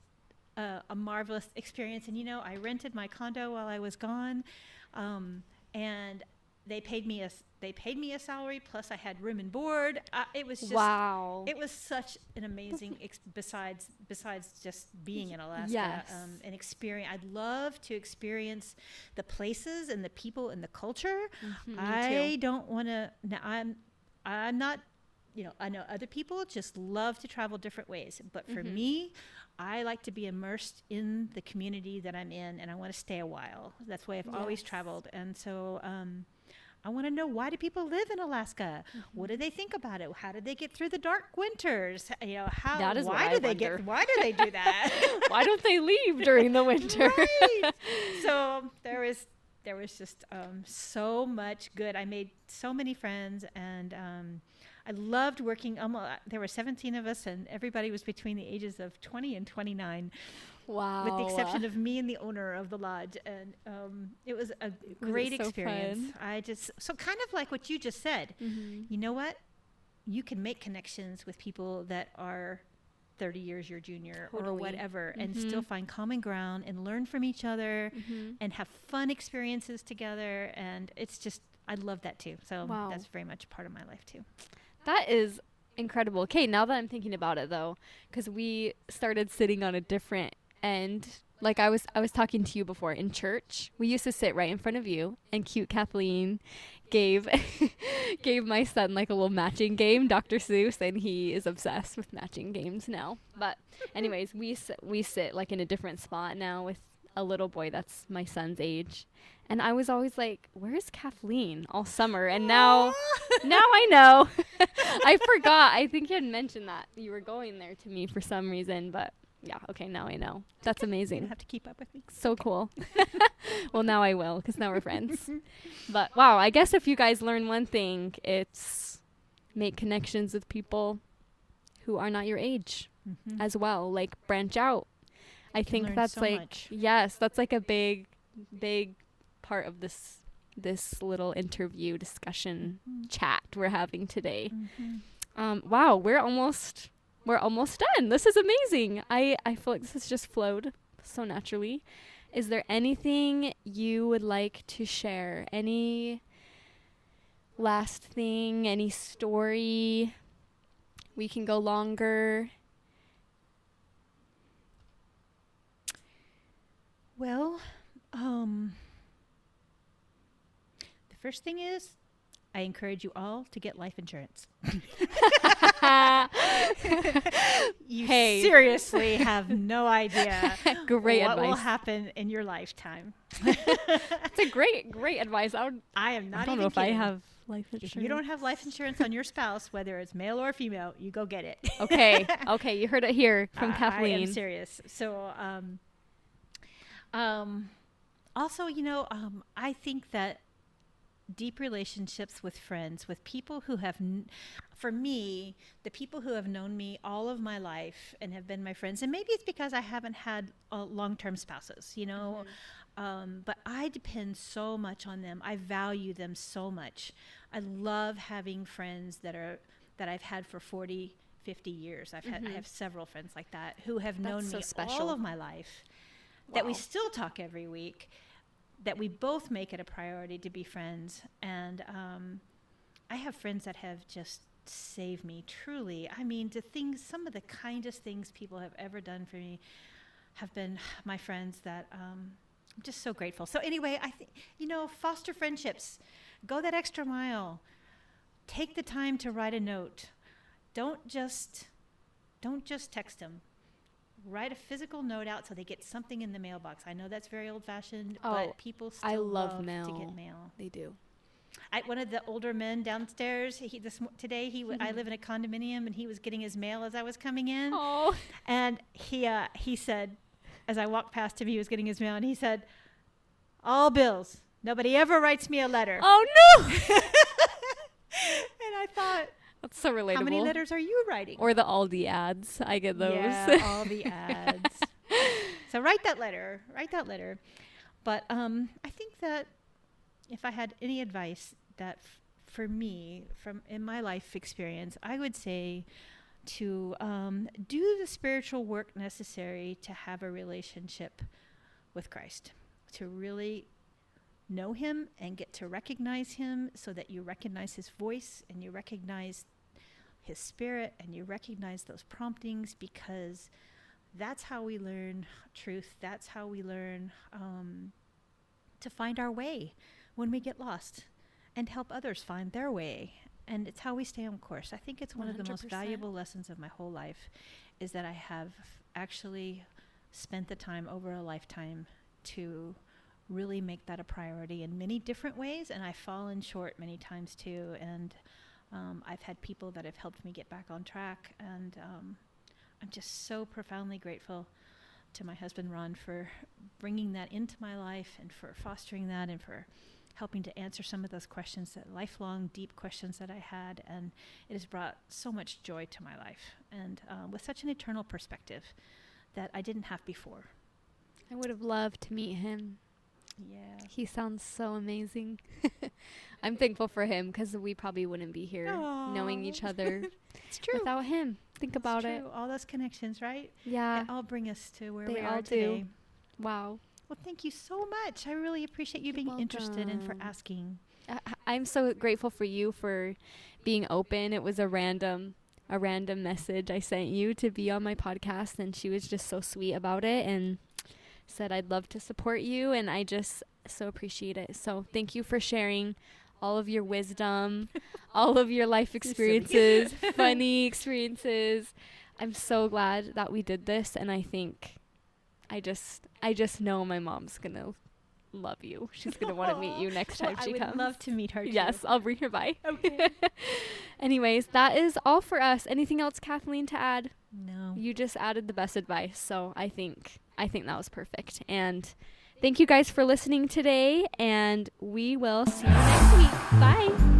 a, a marvelous experience, and you know, I rented my condo while I was gone, um, and they paid me a they paid me a salary plus I had room and board. Uh, it was just wow. it was such an amazing ex- besides besides just being in Alaska Yes. um, an experience. I'd love to experience the places and the people and the culture. Mhm, me I don't want to. I'm I'm not. You know, I know other people just love to travel different ways, but for Mhm. me, I like to be immersed in the community that I'm in, and I want to stay a while. That's why I've always traveled, and so um, I want to know why do people live in Alaska? What do they think about it? How did they get through the dark winters? You know, how That is why I do they wonder. get why do they do that? Why don't they leave during the winter? right. So there was there was just um, so much good. I made so many friends, and um, I loved working. Almost, there were 17 of us, and everybody was between the ages of 20 and 29, wow. with the exception of me and the owner of the lodge. And um, it was a great so experience. I just so kind of like what you just said. Mhm. You know what? You can make connections with people that are 30 years your junior or Totally. whatever and still find common ground and learn from each other Mhm. and have fun experiences together and it's just I love that too. So Wow. that's very much part of my life too. That is incredible. Okay, now that I'm thinking about it though, because we started sitting on a different end. Like I was, I was talking to you before in church. We used to sit right in front of you, and cute Kathleen gave gave my son like a little matching game, Dr. Seuss, and he is obsessed with matching games now. But anyways, we sit, we sit like in a different spot now with a little boy that's my son's age. And I was always like, "Where's Kathleen?" all summer, and now now I know. I forgot. I think you had mentioned that you were going there to me for some reason, but yeah, okay, now I know. That's you amazing. have to keep up with me. So cool. well, now I will because now we're friends. But wow, I guess if you guys learn one thing, it's make connections with people who are not your age Mhm. as well. Like branch out. I think that's so like much. yes, that's like a big, big part of this this little interview discussion Mhm. chat we're having today. Mhm. Um, wow, we're almost we're almost done. This is amazing. I I feel like this has just flowed so naturally. Is there anything you would like to share? Any last thing, any story? We can go longer. Well, um, the first thing is I encourage you all to get life insurance. you Hey. seriously have no idea Great what will happen in your lifetime. That's a great, great advice. I, would, I am not I don't know if I have life insurance. If you don't have life insurance on your spouse, whether it's male or female, you go get it. okay, okay, you heard it here from I- I Kathleen. am serious. So, um, um, also, you know, um, I think that deep relationships with friends, with people who have, for me, the people who have known me all of my life and have been my friends, and maybe it's because I haven't had uh, long-term spouses, you know, um, but I depend so much on them. I value them so much. I love having friends that are that I've had for 40, 50 years. I've had I Mhm. have several friends like that who have That's known so me special. all of my life. That we still talk every week. That we both make it a priority to be friends. And um, I have friends that have just saved me truly. I mean, the things, some of the kindest things people have ever done for me have been my friends that um, I'm just so grateful. So anyway, I think you know, foster friendships. Go that extra mile. Take the time to write a note. Don't just don't just text them. Write a physical note out so they get something in the mailbox. I know that's very old fashioned, Oh, but people still I love to mail. get mail. They do. I, one of the older men downstairs, he this today he w- I live in a condominium and he was getting his mail as I was coming in. Oh, And he uh, he said, as I walked past him, he was getting his mail, and he said, "All bills. Nobody ever writes me a letter." oh no! and I thought, That's so relatable. how many letters are you writing? Or the Aldi ads. I get those. Yeah, all the ads. so write that letter. Write that letter. But um, I think that if I had any advice that f- for me from in my life experience, I would say to um, do the spiritual work necessary to have a relationship with Christ, to really know Him and get to recognize Him, so that you recognize His voice and you recognize His Spirit and you recognize those promptings because that's how we learn truth. That's how we learn um, to find our way when we get lost and help others find their way. And it's how we stay on course. I think it's one of the most valuable lessons of my whole life is that I have actually spent the time over a lifetime to really make that a priority in many different ways. And I've fallen short many times too. And um, I've had people that have helped me get back on track. And um, I'm just so profoundly grateful to my husband Ron for bringing that into my life and for fostering that and for helping to answer some of those questions that lifelong deep questions that I had and it has brought so much joy to my life and um, with such an eternal perspective that I didn't have before. I would have loved to meet him. Yeah. He sounds so amazing. I'm thankful for him because we probably wouldn't be here knowing each other It's true. without him. Think It's about it. All those connections, right? Yeah. They all bring us to where They we all are do. today. Wow. Well, thank you so much. I really appreciate you You're being interested and for asking. I, I'm so grateful for you for being open. It was a random a random message I sent you to be on my podcast and she was just so sweet about it and said I'd love to support you and I just so appreciate it. So thank you for sharing all of your wisdom, all of your life experiences, funny experiences. I'm so glad that we did this and I think I just I just know my mom's going to love you. She's going to want to meet you next Well, time she comes. I would comes. love to meet her. too. Yes, I'll bring her by. Okay. Anyways, that is all for us. Anything else, Kathleen, to add? no. You just added the best advice, so I think I think that was perfect. And thank you guys for listening today, and we will see you next week. Bye.